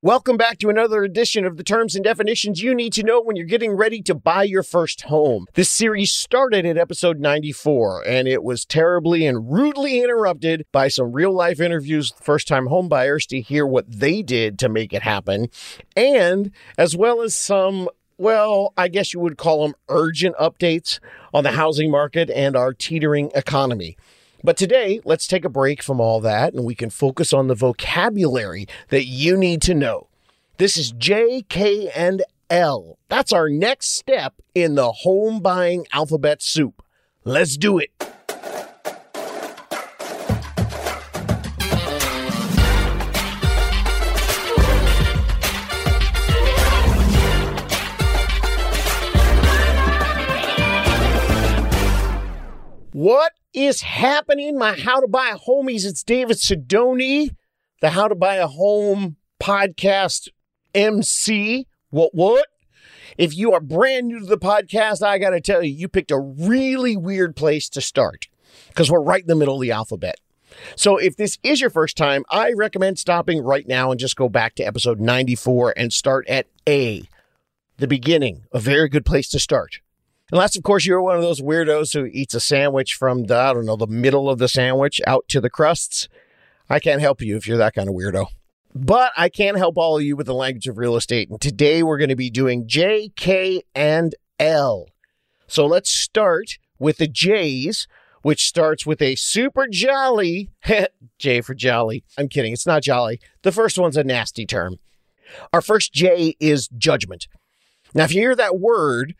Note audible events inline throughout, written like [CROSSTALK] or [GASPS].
Welcome back to another edition of the terms and definitions you need to know when you're getting ready to buy your first home. This series started at episode 94 and it was terribly and rudely interrupted by some real life interviews with first time homebuyers to hear what they did to make it happen and as well as some well, I guess you would call them urgent updates on the housing market and our teetering economy. But today, let's take a break from all that and we can focus on the vocabulary that you need to know. This is J, K, and L. That's our next step in the home buying alphabet soup. Let's do it. What is happening, my How to Buy a Homies? It's David Sidoni, the How to Buy a Home podcast MC. What, what? If you are brand new to the podcast, I got to tell you, you picked a really weird place to start because we're right in the middle of the alphabet. So if this is your first time, I recommend stopping right now and just go back to episode 94 and start at A, the beginning, a very good place to start. Unless, of course, you're one of those weirdos who eats a sandwich from the, I don't know, the middle of the sandwich out to the crusts. I can't help you if you're that kind of weirdo. But I can help all of you with the language of real estate. And today we're going to be doing J, K, and L. So let's start with the J's, which starts with a super jolly [LAUGHS] J for jolly. I'm kidding. It's not jolly. The first one's a nasty term. Our first J is judgment. Now, if you hear that word,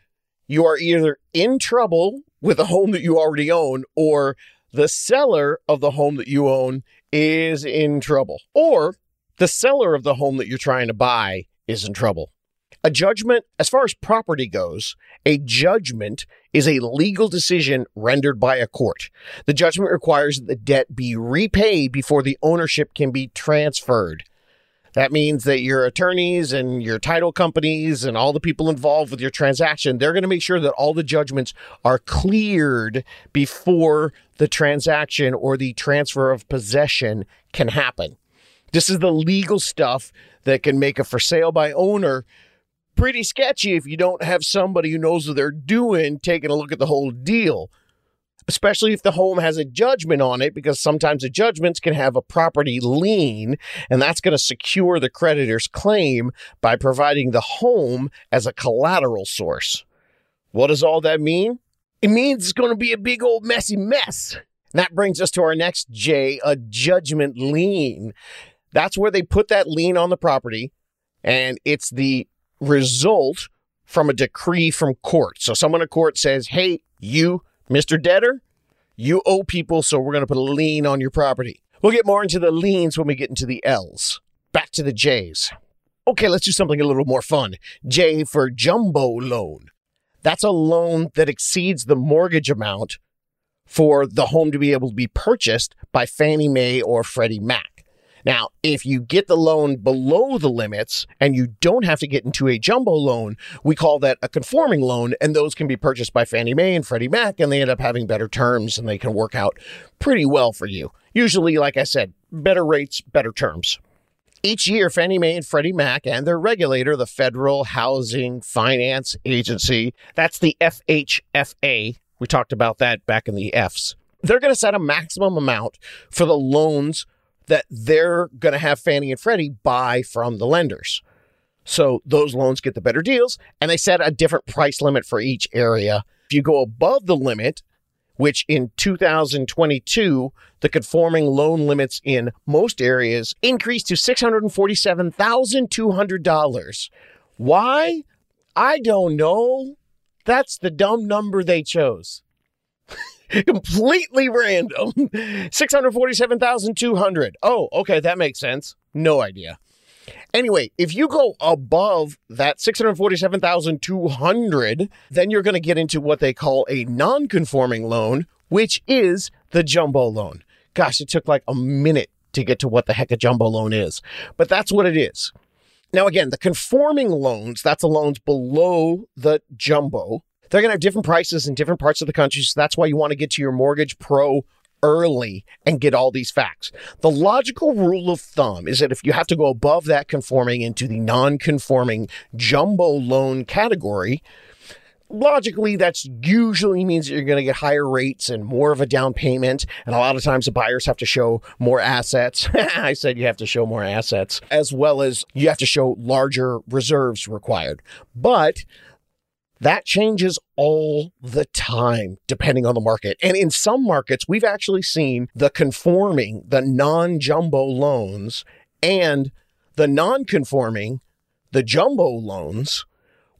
you are either in trouble with a home that you already own or the seller of the home that you own is in trouble or the seller of the home that you're trying to buy is in trouble. A judgment, as far as property goes, a judgment is a legal decision rendered by a court. The judgment requires that the debt be repaid before the ownership can be transferred. That means that your attorneys and your title companies and all the people involved with your transaction, they're going to make sure that all the judgments are cleared before the transaction or the transfer of possession can happen. This is the legal stuff that can make a for sale by owner pretty sketchy if you don't have somebody who knows what they're doing taking a look at the whole deal especially if the home has a judgment on it, because sometimes the judgments can have a property lien, and that's going to secure the creditor's claim by providing the home as a collateral source. What does all that mean? It means it's going to be a big old messy mess. And that brings us to our next J, a judgment lien. That's where they put that lien on the property, and it's the result from a decree from court. So someone in court says, hey, you Mr. Debtor, you owe people, so we're going to put a lien on your property. We'll get more into the liens when we get into the L's. Back to the J's. Okay, let's do something a little more fun. J for jumbo loan. That's a loan that exceeds the mortgage amount for the home to be able to be purchased by Fannie Mae or Freddie Mac. Now, if you get the loan below the limits and you don't have to get into a jumbo loan, we call that a conforming loan, and those can be purchased by Fannie Mae and Freddie Mac, and they end up having better terms and they can work out pretty well for you. Usually, like I said, better rates, better terms. Each year, Fannie Mae and Freddie Mac and their regulator, the Federal Housing Finance Agency, that's the FHFA, we talked about that back in the Fs, they're going to set a maximum amount for the loans that they're going to have Fannie and Freddie buy from the lenders. So those loans get the better deals and they set a different price limit for each area. If you go above the limit, which in 2022, the conforming loan limits in most areas increased to $647,200. Why? I don't know. That's the dumb number they chose. [LAUGHS] [LAUGHS] completely random. 647,200. Oh, okay, that makes sense. No idea. Anyway, if you go above that 647,200, then you're going to get into what they call a non-conforming loan, which is the jumbo loan. Gosh, it took like a minute to get to what the heck a jumbo loan is, but that's what it is. Now, again, the conforming loans, that's the loans below the jumbo. They're going to have different prices in different parts of the country. So that's why you want to get to your Mortgage Pro early and get all these facts. The logical rule of thumb is that if you have to go above that conforming into the non conforming jumbo loan category, logically that's usually means that you're going to get higher rates and more of a down payment and a lot of times the buyers have to show more assets [LAUGHS] i said you have to show more assets as well as you have to show larger reserves required but that changes all the time, depending on the market. And in some markets, we've actually seen the conforming, the non jumbo loans, and the non conforming, the jumbo loans,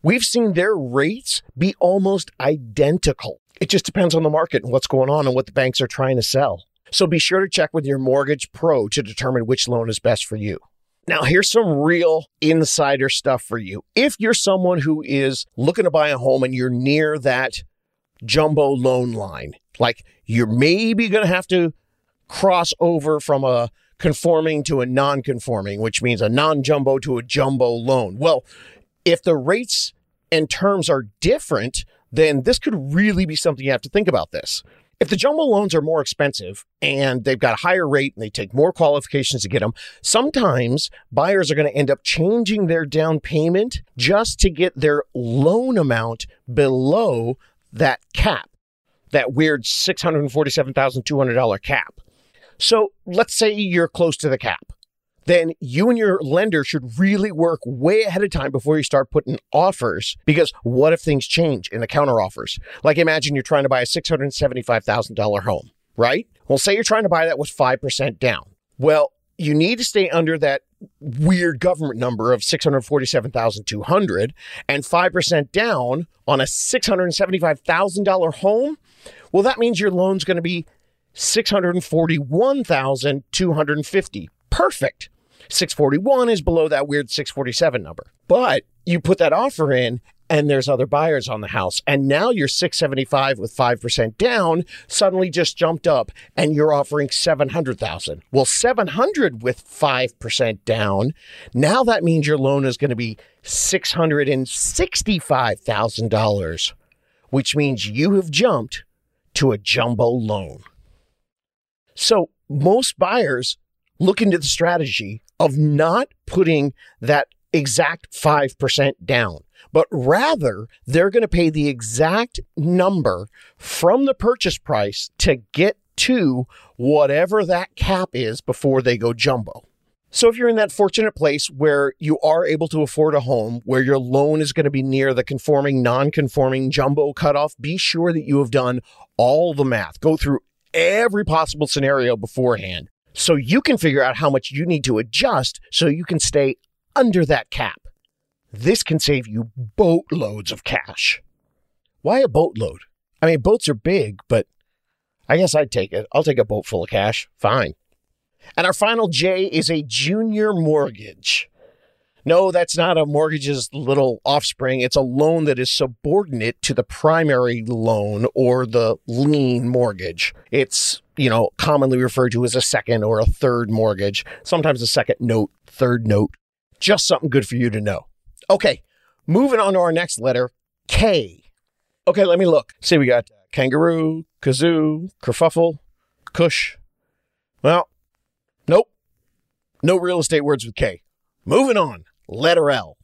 we've seen their rates be almost identical. It just depends on the market and what's going on and what the banks are trying to sell. So be sure to check with your mortgage pro to determine which loan is best for you. Now, here's some real insider stuff for you. If you're someone who is looking to buy a home and you're near that jumbo loan line, like you're maybe going to have to cross over from a conforming to a non conforming, which means a non jumbo to a jumbo loan. Well, if the rates and terms are different, then this could really be something you have to think about this. If the jumbo loans are more expensive and they've got a higher rate and they take more qualifications to get them, sometimes buyers are going to end up changing their down payment just to get their loan amount below that cap, that weird $647,200 cap. So let's say you're close to the cap then you and your lender should really work way ahead of time before you start putting offers. Because what if things change in the counter offers? Like imagine you're trying to buy a $675,000 home, right? Well, say you're trying to buy that with 5% down. Well, you need to stay under that weird government number of 647,200 and 5% down on a $675,000 home. Well, that means your loan's going to be 641,250. Perfect. 641 is below that weird 647 number. But you put that offer in and there's other buyers on the house. And now your 675 with 5% down suddenly just jumped up and you're offering 700,000. Well, 700 with 5% down. Now that means your loan is going to be $665,000, which means you have jumped to a jumbo loan. So most buyers look into the strategy of not putting that exact 5% down, but rather they're going to pay the exact number from the purchase price to get to whatever that cap is before they go jumbo. So if you're in that fortunate place where you are able to afford a home where your loan is going to be near the conforming, non-conforming jumbo cutoff, be sure that you have done all the math. Go through every possible scenario beforehand so you can figure out how much you need to adjust so you can stay under that cap. This can save you boatloads of cash. Why a boatload? I mean, boats are big, but I guess I'd take it. I'll take a boat full of cash. Fine. And our final J is a junior mortgage. No, that's not a mortgage's little offspring. It's a loan that is subordinate to the primary loan or the lien mortgage. It's, you know, commonly referred to as a second or a third mortgage, sometimes a second note, third note. Just something good for you to know. Okay, moving on to our next letter, K. Okay, let me look. See, we got kangaroo, kazoo, kerfuffle, cush. Well, nope. No real estate words with K. Moving on. Letter L.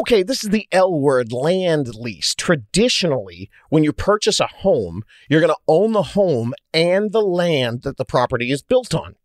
Okay, this is the L word, land lease. Traditionally, when you purchase a home, you're going to own the home and the land that the property is built on.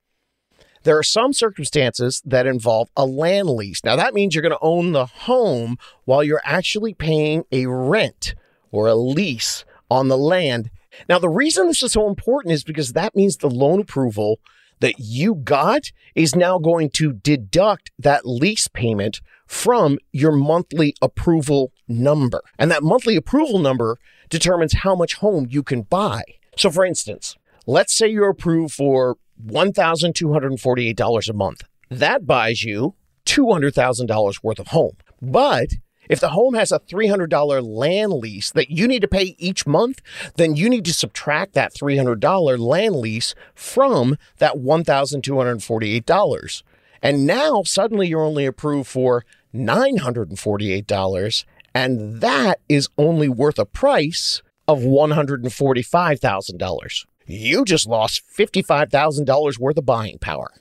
There are some circumstances that involve a land lease. Now, that means you're going to own the home while you're actually paying a rent or a lease on the land. Now, the reason this is so important is because that means the loan approval that you got is now going to deduct that lease payment from your monthly approval number. And that monthly approval number determines how much home you can buy. So, for instance, let's say you're approved for $1,248 a month. That buys you $200,000 worth of home. But if the home has a $300 land lease that you need to pay each month, then you need to subtract that $300 land lease from that $1,248. And now suddenly you're only approved for $948, and that is only worth a price of $145,000. you just lost $55,000 worth of buying power.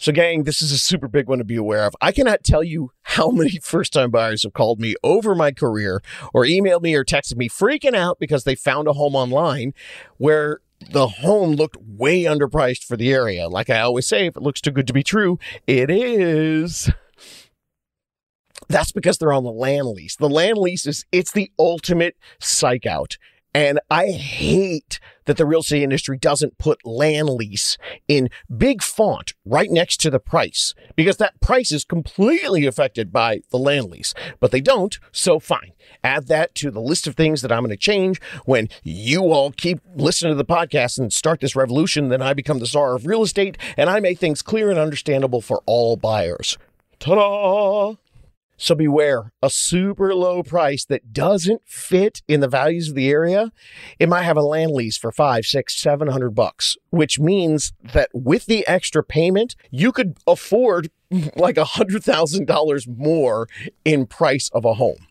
So, gang, this is a super big one to be aware of. I cannot tell you how [LAUGHS] many first time buyers have called me over my career or emailed me or texted me freaking out because they found a home online where the home looked way underpriced for the area. Like I always say, if it looks too good to be true, it is. That's because they're on the land lease. The land lease is it's the ultimate psych out. And I hate that the real estate industry doesn't put land lease in big font right next to the price because that price is completely affected by the land lease. But they don't, so fine. Add that to the list of things that I'm going to change when you all keep listening to the podcast and start this revolution. Then I become the czar of real estate and I make things clear and understandable for all buyers. Ta da! So beware a super low price that doesn't fit in the values of the area. It might have a land lease for five, six, seven hundred bucks, which means that with the extra payment, you could afford [LAUGHS] like a hundred thousand dollars more in price of a home.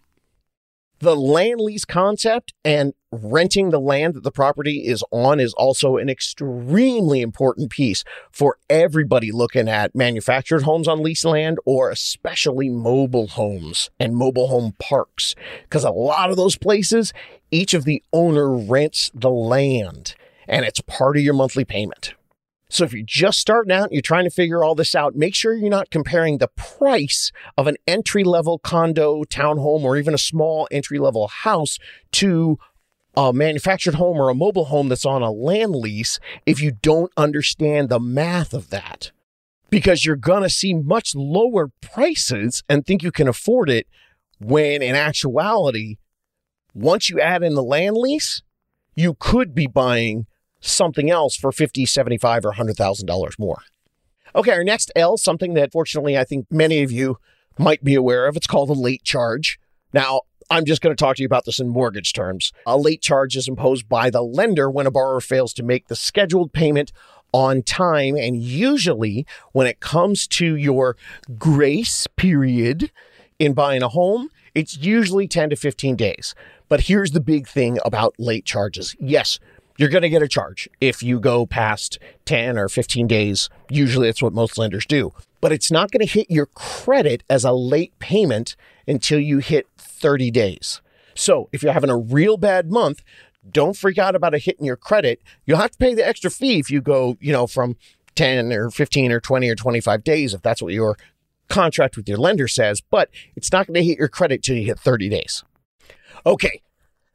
The land lease concept and renting the land that the property is on is also an extremely important piece for everybody looking at manufactured homes on leased land or especially mobile homes and mobile home parks. Because a lot of those places, each of the owner rents the land and it's part of your monthly payment. So if you're just starting out and you're trying to figure all this out, make sure you're not comparing the price of an entry level condo, townhome, or even a small entry level house to a manufactured home or a mobile home that's on a land lease if you don't understand the math of that. Because you're going to see much lower prices and think you can afford it when in actuality, once you add in the land lease, you could be buying something else for 50, 75 or $100,000 more. Okay, our next L, something that fortunately I think many of you might be aware of. It's called a late charge. Now, I'm just going to talk to you about this in mortgage terms. A late charge is imposed by the lender when a borrower fails to make the scheduled payment on time. And usually, when it comes to your grace period in buying a home, it's usually 10 to 15 days. But here's the big thing about late charges. Yes, you're going to get a charge if you go past 10 or 15 days. Usually that's what most lenders do. But it's not going to hit your credit as a late payment until you hit 30 days. So if you're having a real bad month, don't freak out about a hit in your credit. You'll have to pay the extra fee if you go, you know, from 10 or 15 or 20 or 25 days, if that's what your contract with your lender says, but it's not going to hit your credit till you hit 30 days. Okay,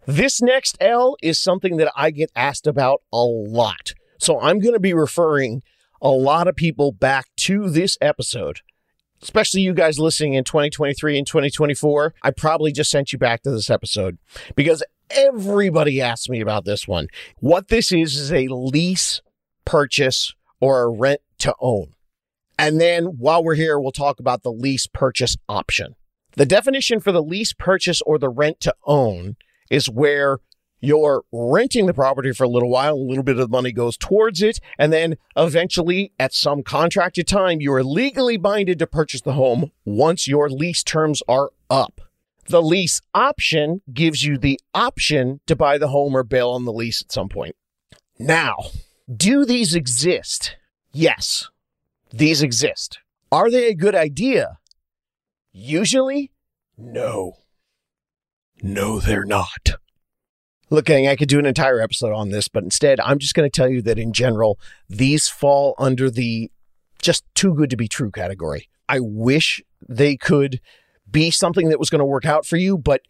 this next L is something that I get asked about a lot. So I'm going to be referring a lot of people back to this episode, especially you guys listening in 2023 and 2024. I probably just sent you back to this episode because everybody asked me about this one. What this is is a lease purchase or a rent to own. And then while we're here, we'll talk about the lease purchase option. The definition for the lease purchase or the rent to own is where you're renting the property for a little while, a little bit of money goes towards it, and then eventually, at some contracted time, you are legally binded to purchase the home once your lease terms are up. The lease option gives you the option to buy the home or bail on the lease at some point. Now, do these exist? Yes, these exist. Are they a good idea? Usually, no. No, they're not. Looking, I could do an entire episode on this, but instead, I'm just going to tell you that in general, these fall under the just too good to be true category. I wish they could be something that was going to work out for you, but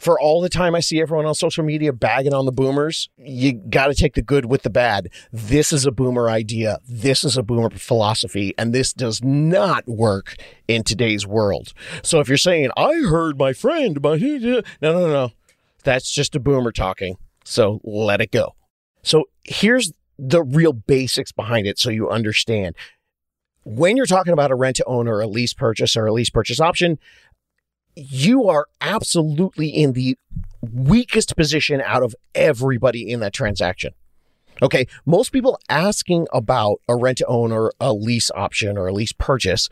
for all the time I see everyone on social media bagging on the boomers, you got to take the good with the bad. This is a boomer idea. This is a boomer philosophy, and this does not work in today's world. So if you're saying, I heard my friend, my, no, no, no, that's just a boomer talking. So let it go. So here's the real basics behind it so you understand. When you're talking about a rent to own or a lease purchase or a lease purchase option, you are absolutely in the weakest position out of everybody in that transaction. Okay, most people asking about a rent to own or a lease option or a lease purchase,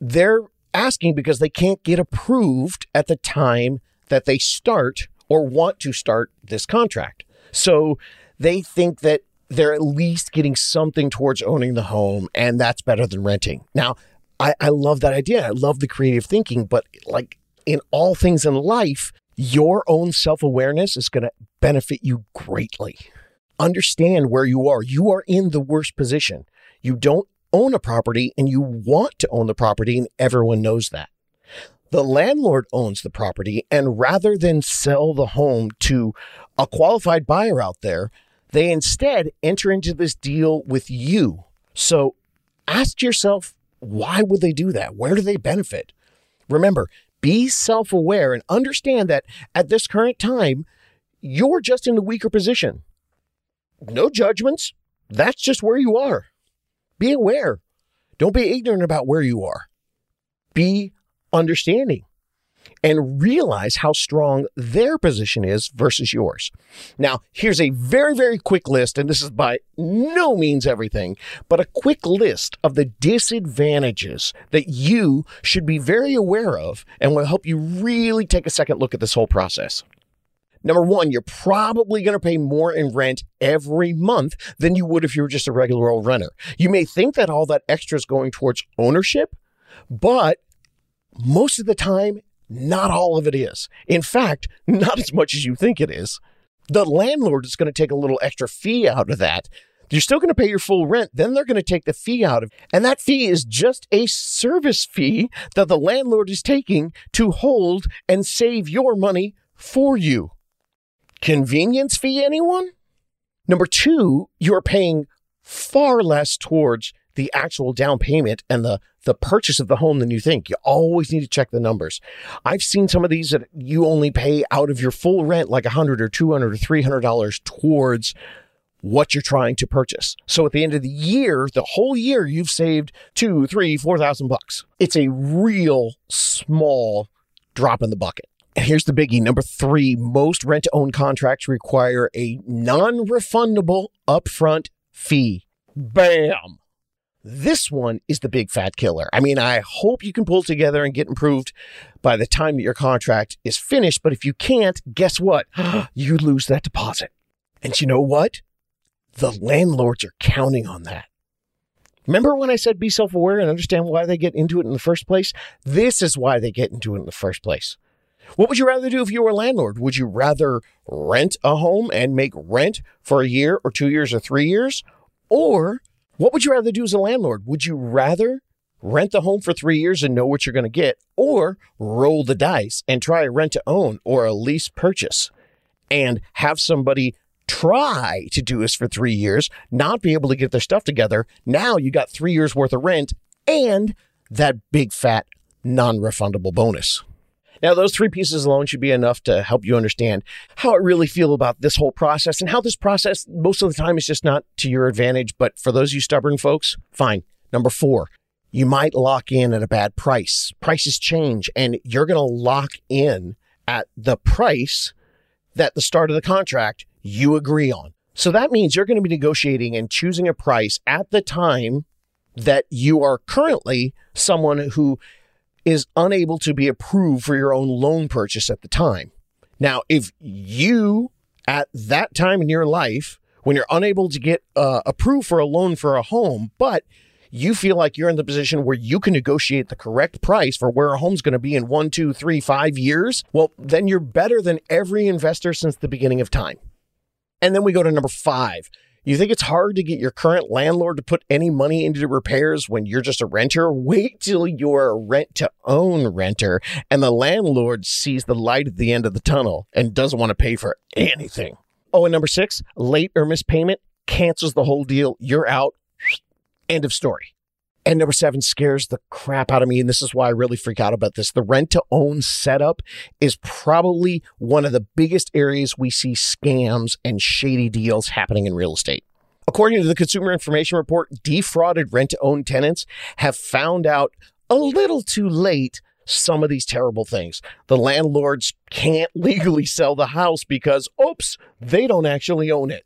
they're asking because they can't get approved at the time that they start or want to start this contract. So they think that they're at least getting something towards owning the home, and that's better than renting. Now, I, I love that idea. I love the creative thinking, but like in all things in life, your own self awareness is going to benefit you greatly. Understand where you are. You are in the worst position. You don't own a property and you want to own the property, and everyone knows that. The landlord owns the property, and rather than sell the home to a qualified buyer out there, they instead enter into this deal with you. So ask yourself, why would they do that? Where do they benefit? Remember, be self aware and understand that at this current time, you're just in the weaker position. No judgments. That's just where you are. Be aware. Don't be ignorant about where you are. Be understanding and realize how strong their position is versus yours. Now, here's a very, very quick list, and this is by no means everything, but a quick list of the disadvantages that you should be very aware of and will help you really take a second look at this whole process. Number one, you're probably going to pay more in rent every month than you would if you were just a regular old renter. You may think that all that extra is going towards ownership, but most of the time, not all of it is. In fact, not as much as you think it is. The landlord is going to take a little extra fee out of that. You're still going to pay your full rent. Then they're going to take the fee out of, and that fee is just a service fee that the landlord is taking to hold and save your money for you. Convenience fee, anyone? Number two, you're paying far less towards the actual down payment and the the purchase of the home than you think. You always need to check the numbers. I've seen some of these that you only pay out of your full rent like a hundred or two hundred or three hundred dollars towards what you're trying to purchase. So at the end of the year, the whole year, you've saved two, three, four thousand bucks. It's a real small drop in the bucket. And here's the biggie. Number three, most rent to own contracts require a non refundable upfront fee. Bam. This one is the big fat killer. I mean, I hope you can pull together and get improved by the time that your contract is finished. But if you can't, guess what? [GASPS] you lose that deposit. And you know what? The landlords are counting on that. Remember when I said be self aware and understand why they get into it in the first place? This is why they get into it in the first place. What would you rather do if you were a landlord? Would you rather rent a home and make rent for a year or two years or three years? Or what would you rather do as a landlord? Would you rather rent the home for three years and know what you're going to get, or roll the dice and try a rent to own or a lease purchase and have somebody try to do this for three years, not be able to get their stuff together? Now you got three years worth of rent and that big fat non refundable bonus. Now, those three pieces alone should be enough to help you understand how I really feel about this whole process and how this process, most of the time, is just not to your advantage. But for those you stubborn folks, fine. Number four, you might lock in at a bad price. Prices change, and you're going to lock in at the price that the start of the contract you agree on. So that means you're going to be negotiating and choosing a price at the time that you are currently someone who is unable to be approved for your own loan purchase at the time. Now, if you at that time in your life, when you're unable to get uh, approved for a loan for a home, but you feel like you're in the position where you can negotiate the correct price for where a home's going to be in one, two, three, five years, well, then you're better than every investor since the beginning of time. And then we go to number five you think it's hard to get your current landlord to put any money into repairs when you're just a renter? Wait till you're a rent to own renter and the landlord sees the light at the end of the tunnel and doesn't want to pay for anything. Oh, and number six, late or missed payment cancels the whole deal. You're out. End of story. And number seven scares the crap out of me. And this is why I really freak out about this. The rent to own setup is probably one of the biggest areas we see scams and shady deals happening in real estate. According to the Consumer Information Report, defrauded rent to own tenants have found out a little too late some of these terrible things. The landlords can't [LAUGHS] legally sell the house because, oops, they don't actually own it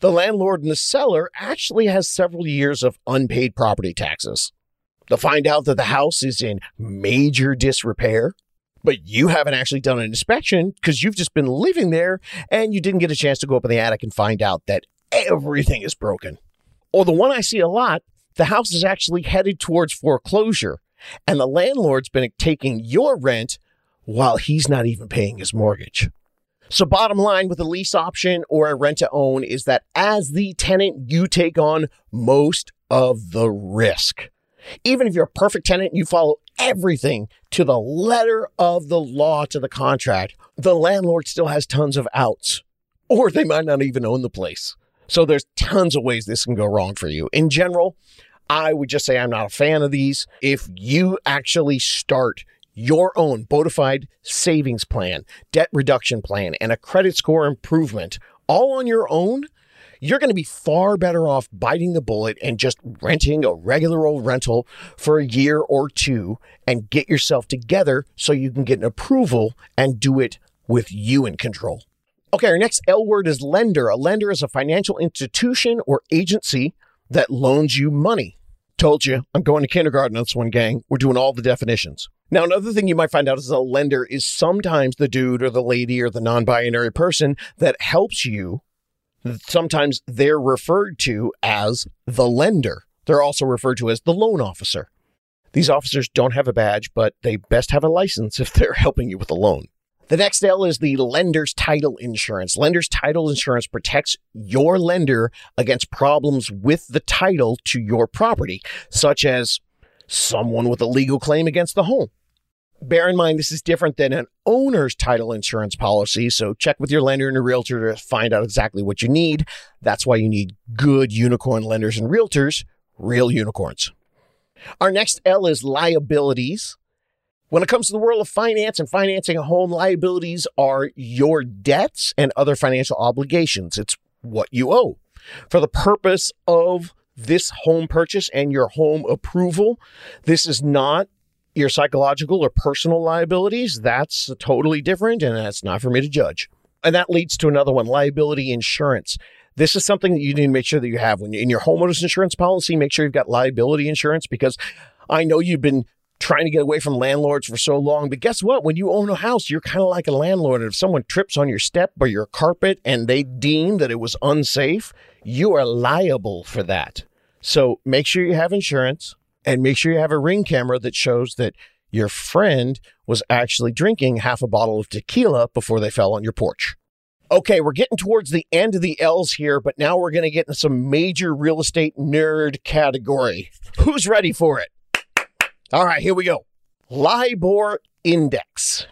the landlord and the seller actually has several years of unpaid property taxes. They'll find out that the house is in major disrepair, but you haven't actually done an inspection because you've just been living there and you didn't get a chance to go up in the attic and find out that everything is broken. Or the one I see a lot, the house is actually headed towards foreclosure and the landlord's been taking your rent while he's not even paying his mortgage. So, bottom line with a lease option or a rent to own is that as the tenant, you take on most of the risk. Even if you're a perfect tenant, you follow everything to the letter of the law to the contract, the landlord still has tons of outs, or they might not even own the place. So there's tons of ways this can go wrong for you. In general, I would just say I'm not a fan of these. If you actually start your own bona fide savings plan, debt reduction plan, and a credit score improvement all on your own, you're going to be far better off biting the bullet and just renting a regular old rental for a year or two and get yourself together so you can get an approval and do it with you in control. Okay, our next L word is lender. A lender is a financial institution or agency that loans you money. Told you, I'm going to kindergarten on this one, gang. We're doing all the definitions. Now, another thing you might find out as a lender is sometimes the dude or the lady or the non binary person that helps you. Sometimes they're referred to as the lender. They're also referred to as the loan officer. These officers don't have a badge, but they best have a license if they're [LAUGHS] helping you with a loan. The next L is the lender's title insurance. Lender's title insurance protects your lender against problems with the title to your property, such as someone with a legal claim against the home. Bear in mind, this is different than an owner's title insurance policy, so check with your lender and your realtor to find out exactly what you need. That's why you need good unicorn lenders and realtors, real unicorns. Our next L is liabilities. When it comes to the world of finance and financing a home, liabilities are your debts and other financial obligations. It's what you owe. For the purpose of this home purchase and your home approval, this is not your psychological or personal liabilities. That's totally different, and that's not for me to judge. And that leads to another one liability insurance. This is something that you need to make sure that you have when in your homeowner's insurance policy. Make sure you've got liability insurance because I know you've been trying to get away from landlords for so long. But guess what? When you own a house, you're kind of like a landlord. And if someone trips on your step or your carpet and they deem that it was unsafe, you are liable for that. So make sure you have insurance and make sure you have a ring camera that shows that your friend was actually drinking half a bottle of tequila before they fell on your porch. Okay, we're getting towards the end of the L's here, but now we're going to get into some major real estate nerd category. Who's ready for it? All right, here we go. LIBOR index.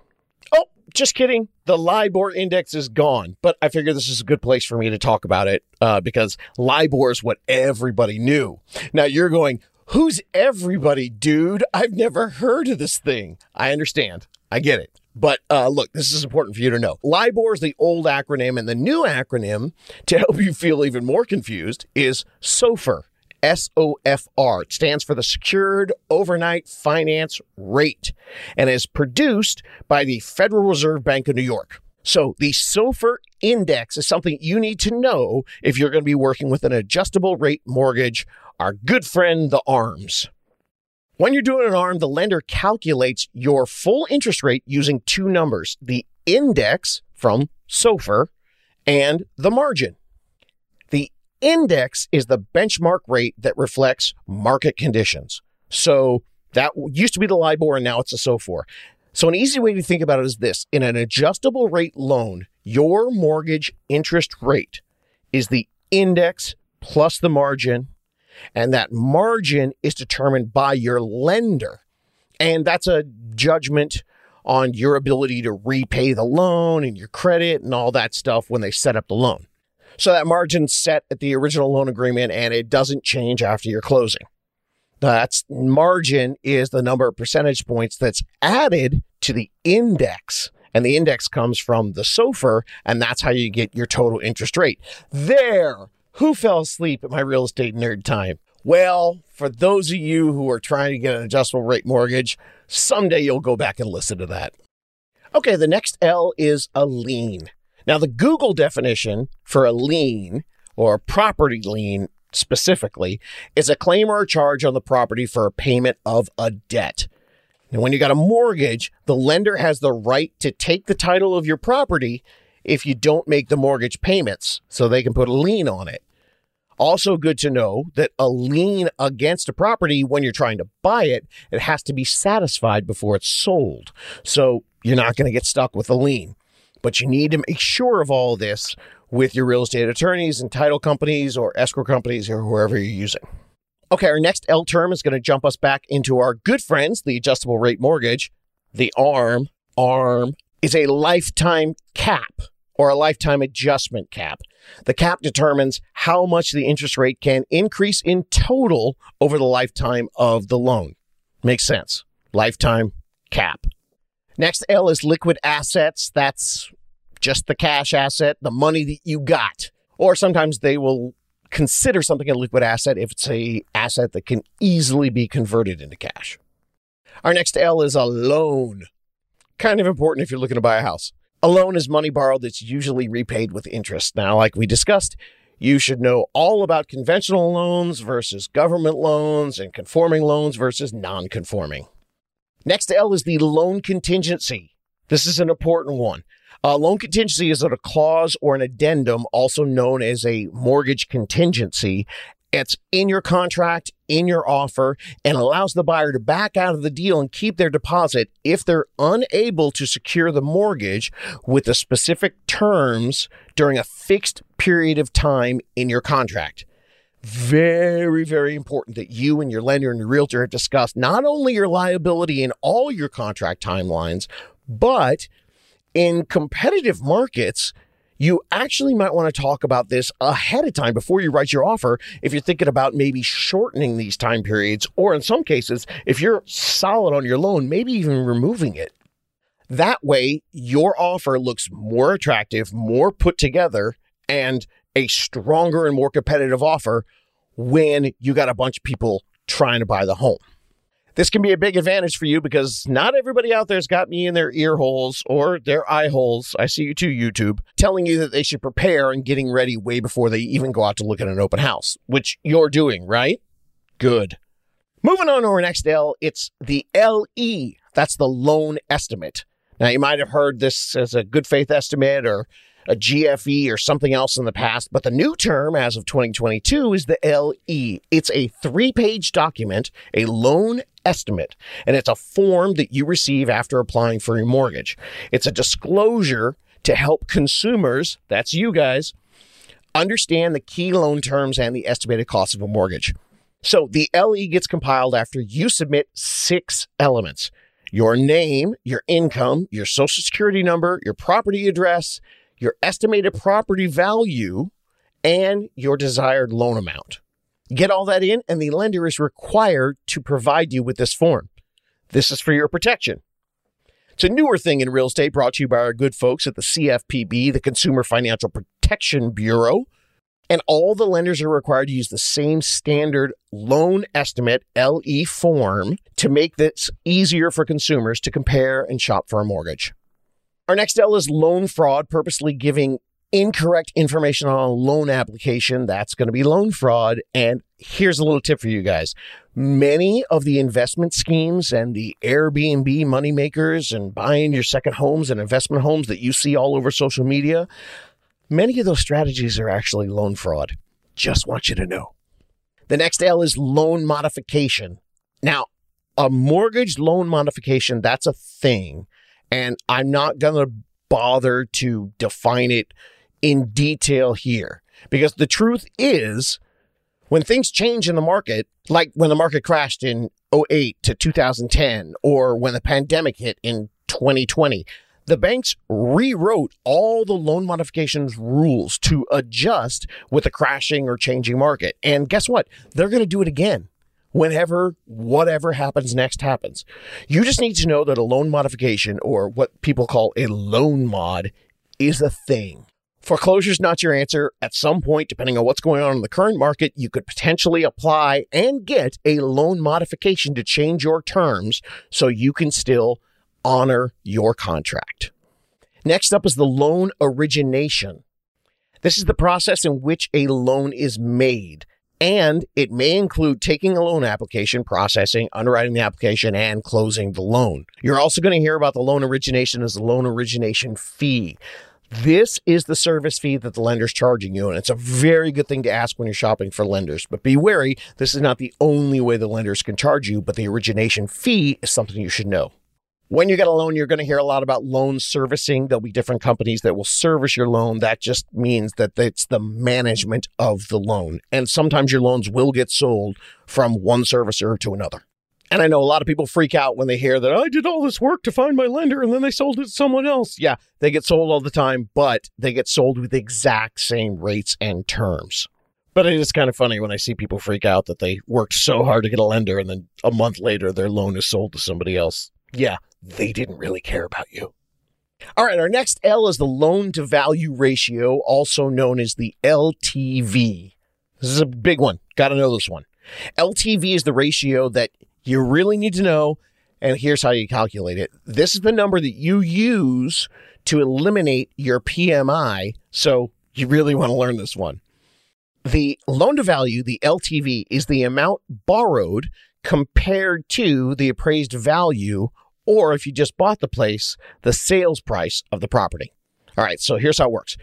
Oh, just kidding. The LIBOR index is gone, but I figure this is a good place for me to talk about it uh, because LIBOR is what everybody knew. Now you're going, who's everybody, dude? I've never heard of this thing. I understand. I get it. But uh, look, this is important for you to know. LIBOR is the old acronym, and the new acronym, to [LAUGHS] help you feel even more confused, is SOFR. SOFR. It stands for the Secured Overnight Finance Rate and is produced by the Federal Reserve Bank of New York. So the SOFR index is something you need to know if you're going to be working with an adjustable rate mortgage, our good friend, the ARMs. When you're doing an ARM, the lender calculates your full interest rate using two numbers the index from SOFR and the margin index is the benchmark rate that reflects market conditions. So that used to be the LIBOR and now it's a SOFR. So an easy way to think about it is this. In an adjustable rate loan, your mortgage interest rate is the index plus the margin. And that margin is determined by your lender. And that's a judgment on your ability to repay the loan and your credit and all that stuff when they set up the loan. So that margin's set at the original loan agreement and it doesn't change after your closing. That's margin is the number of percentage points that's added to the index. And the index comes from the SOFR, and that's how you get your total interest rate. There, who fell asleep at my real estate nerd time? Well, for those of you who are trying to get an adjustable rate mortgage, someday you'll go back and listen to that. Okay, the next L is a lien. Now, the Google definition for a lien or a property lien specifically is a claim or a charge on the property for a payment of a debt. And when you got a mortgage, the lender has the right to take the title of your property if you don't make the mortgage payments so they can put a lien on it. Also, good to know that a lien against a property, when you're trying to buy it, it has to be satisfied before it's sold. So you're not going to get stuck with a lien. But you need to make sure of all this with your real estate attorneys and title companies or escrow companies or whoever you're using. Okay, our next L term is going to jump us back into our good friends, the adjustable rate mortgage. The ARM, ARM is a lifetime cap or a lifetime adjustment cap. The cap determines how much the interest rate can increase in total over the lifetime of the loan. Makes sense. Lifetime cap. Next L is liquid assets. That's just the cash asset, the money that you got. Or sometimes they will consider something a liquid asset if it's a asset that can easily be converted into cash. Our next L is a loan. Kind of important if you're looking to buy a house. A loan is money borrowed that's usually repaid with interest. Now, like we discussed, you should know all about conventional loans versus government loans and conforming loans versus non conforming. Next to L is the loan contingency. This is an important one. A loan contingency is a clause or an addendum, also known as a mortgage contingency. It's in your contract, in your offer, and allows the buyer to back out of the deal and keep their deposit if they're unable to secure the mortgage with the specific terms during a fixed period of time in your contract very, very important that you and your lender and your realtor have discussed not only your liability in all your contract timelines, but in competitive markets, you actually might want to talk about this ahead of time before you write your offer if you're thinking about maybe shortening these time periods, or in some cases, if you're solid on your loan, maybe even removing it. That way, your offer looks more attractive, more put together, and a stronger and more competitive offer when you got a bunch of people trying to buy the home. This can be a big advantage for you because not everybody out there's got me in their ear holes or their eye holes. I see you too, YouTube, telling you that they should prepare and getting ready way before they even go out to look at an open house, which you're doing, right? Good. Moving on to our next L, it's the LE. That's the loan estimate. Now, you might have heard this as a good faith estimate or a GFE or something else in the past, but the new term as of 2022 is the LE. It's a three page document, a loan estimate, and it's a form that you receive after applying for your mortgage. It's a disclosure to help consumers, that's you guys, understand the key loan terms and the estimated cost of a mortgage. So the LE gets compiled after you submit six elements your name, your income, your social security number, your property address, your estimated property value, and your desired loan amount. Get all that in, and the lender is required to provide you with this form. This is for your protection. It's a newer thing in real estate brought to you by our good folks at the CFPB, the Consumer Financial Protection Bureau. And all the lenders are required to use the same standard loan estimate LE form to make this easier for consumers to compare and shop for a mortgage. Our next L is loan fraud, purposely giving incorrect information on a loan application. That's going to be loan fraud. And here's a little tip for you guys. Many of the investment schemes and the Airbnb moneymakers and buying your second homes and investment homes that you see all over social media, many of those strategies are actually loan fraud. Just want you to know. The next L is loan modification. Now, a mortgage loan modification, that's a thing. And I'm not going to bother to define it in detail here because the truth is when things change in the market, like when the market crashed in 08 to 2010 or when the pandemic hit in 2020, the banks rewrote all the loan modifications rules to adjust with the crashing or changing market. And guess what? They're going to do it again whenever whatever happens next happens. You just need to know that a loan modification or what people call a loan mod is a thing. Foreclosure is not your answer. At some point, depending on what's going on in the current market, you could potentially apply and get a loan modification to change your terms so you can still honor your contract. Next up is the loan origination. This is the process in which a loan is made and it may include taking a loan application, processing, underwriting the application, and closing the loan. You're also going to hear about the loan origination as the loan origination fee. This is the service fee that the lender's charging you, and it's a very good thing to ask when you're shopping for lenders. But be wary, this is not the only way the lenders can charge you, but the origination fee is something you should know. When you get a loan, you're going to hear a lot about loan servicing. There'll be different companies that will service your loan. That just means that it's the management of the loan. And sometimes your loans will get sold from one servicer to another. And I know a lot of people freak out when they hear that I did all this work to find my lender and then they sold it to someone else. Yeah, they get sold all the time, but they get sold with the exact same rates and terms. But it is kind of funny when I see people freak out that they worked so hard to get a lender and then a month later their loan is sold to somebody else. Yeah, they didn't really care about you. All right, our next L is the loan to value ratio, also known as the LTV. This is a big one. Got to know this one. LTV is the ratio that you really need to know. And here's how you calculate it. This is the number that you use to eliminate your PMI. So you really want to learn this one. The loan to value, the LTV, is the amount borrowed compared to the appraised value, or if you just bought the place, the sales price of the property. All right, so here's how it works.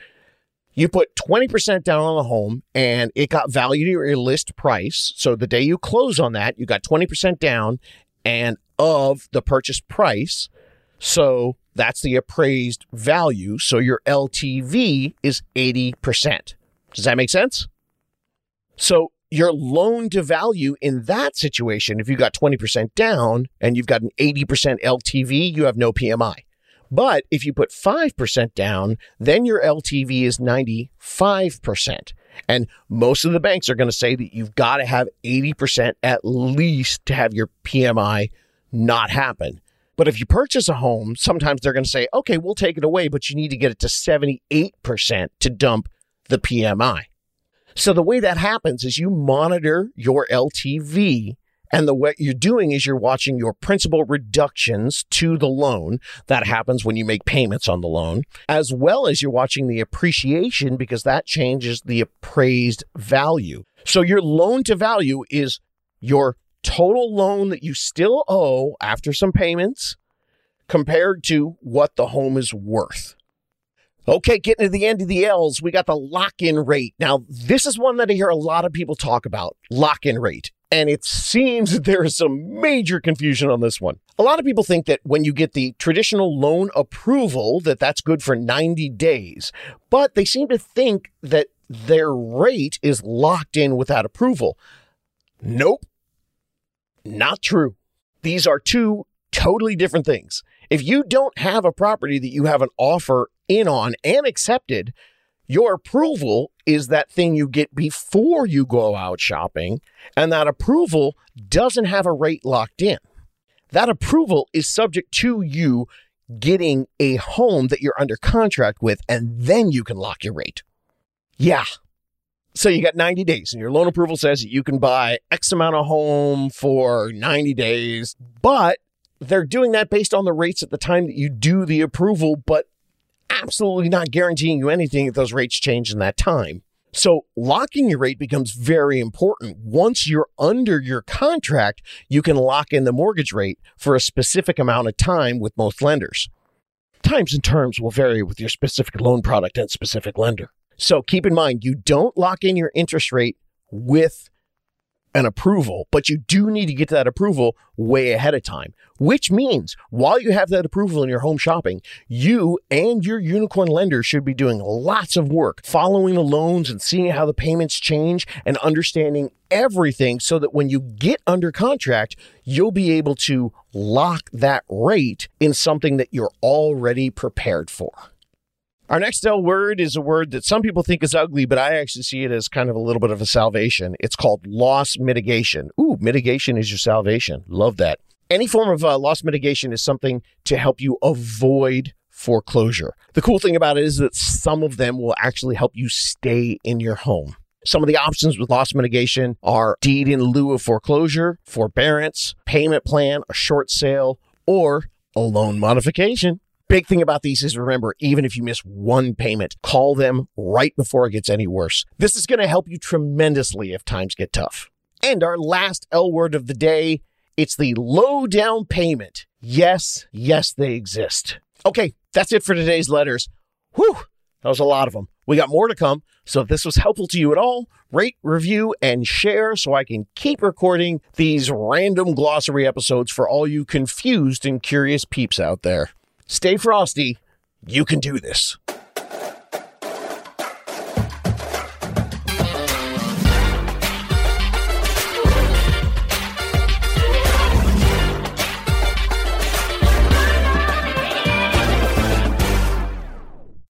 You put 20% down on the home and it got valued at your list price. So the day you close on that, you got 20% down and of the purchase price. So that's the appraised value. So your LTV is 80%. Does that make sense? So your loan to value in that situation, if you got 20% down and you've got an 80% LTV, you have no PMI. But if you put 5% down, then your LTV is 95%. And most of the banks are going to say that you've got to have 80% at least to have your PMI not happen. But if you purchase a home, sometimes they're going to say, okay, we'll take it away, but you need to get it to 78% to dump the PMI. So the way that happens is you monitor your LTV and the what you're doing is you're watching your principal reductions to the loan. That happens when you make payments on the loan, as well as you're watching the appreciation because that changes the appraised value. So your loan to value is your total loan that you still owe after some payments compared to what the home is worth. Okay, getting to the end of the L's, we got the lock in rate. Now, this is one that I hear a lot of people talk about lock in rate. And it seems that there is some major confusion on this one. A lot of people think that when you get the traditional loan approval, that that's good for 90 days. But they seem to think that their rate is locked in without approval. Nope. Not true. These are two totally different things. If you don't have a property that you have an offer in on and accepted, your approval is that thing you get before you go out shopping, and that approval doesn't have a rate locked in. That approval is subject to you getting a home that you're under contract with, and then you can lock your rate. Yeah. So you got 90 days, and your loan approval says that you can buy X amount of home for 90 days, but they're doing that based on the rates at the time that you do the approval, but absolutely not guaranteeing you anything if those rates change in that time. So locking your rate becomes very important. Once you're under your contract, you can lock in the mortgage rate for a specific amount of time with most lenders. Times and terms will vary with your specific loan product and specific lender. So keep in mind, you don't lock in your interest rate with an approval, but you do need to get that approval way ahead of time, which means while you have that approval in your home shopping, you and your unicorn lender should be doing lots of work, following the loans and seeing how the payments change and understanding everything so that when you get under contract, you'll be able to lock that rate in something that you're already prepared for. Our next L word is a word that some people think is ugly, but I actually see it as kind of a little bit of a salvation. It's called loss mitigation. Ooh, mitigation is your salvation. Love that. Any form of uh, loss mitigation is something to help you avoid foreclosure. The cool thing about it is that some of them will actually help you stay in your home. Some of the options with loss mitigation are deed in lieu of foreclosure, forbearance, payment plan, a short sale, or a loan modification. Big thing about these is remember, even if you miss one payment, call them right before it gets any worse. This is going to help you tremendously if times get tough. And our last L word of the day, it's the low down payment. Yes, yes, they exist. Okay, that's it for today's letters. Whew, That was a lot of them. We got more to come. So if this was helpful to you at all, rate, review, and share so I can keep recording these random glossary episodes for all you confused and curious peeps out there. Stay frosty. You can do this.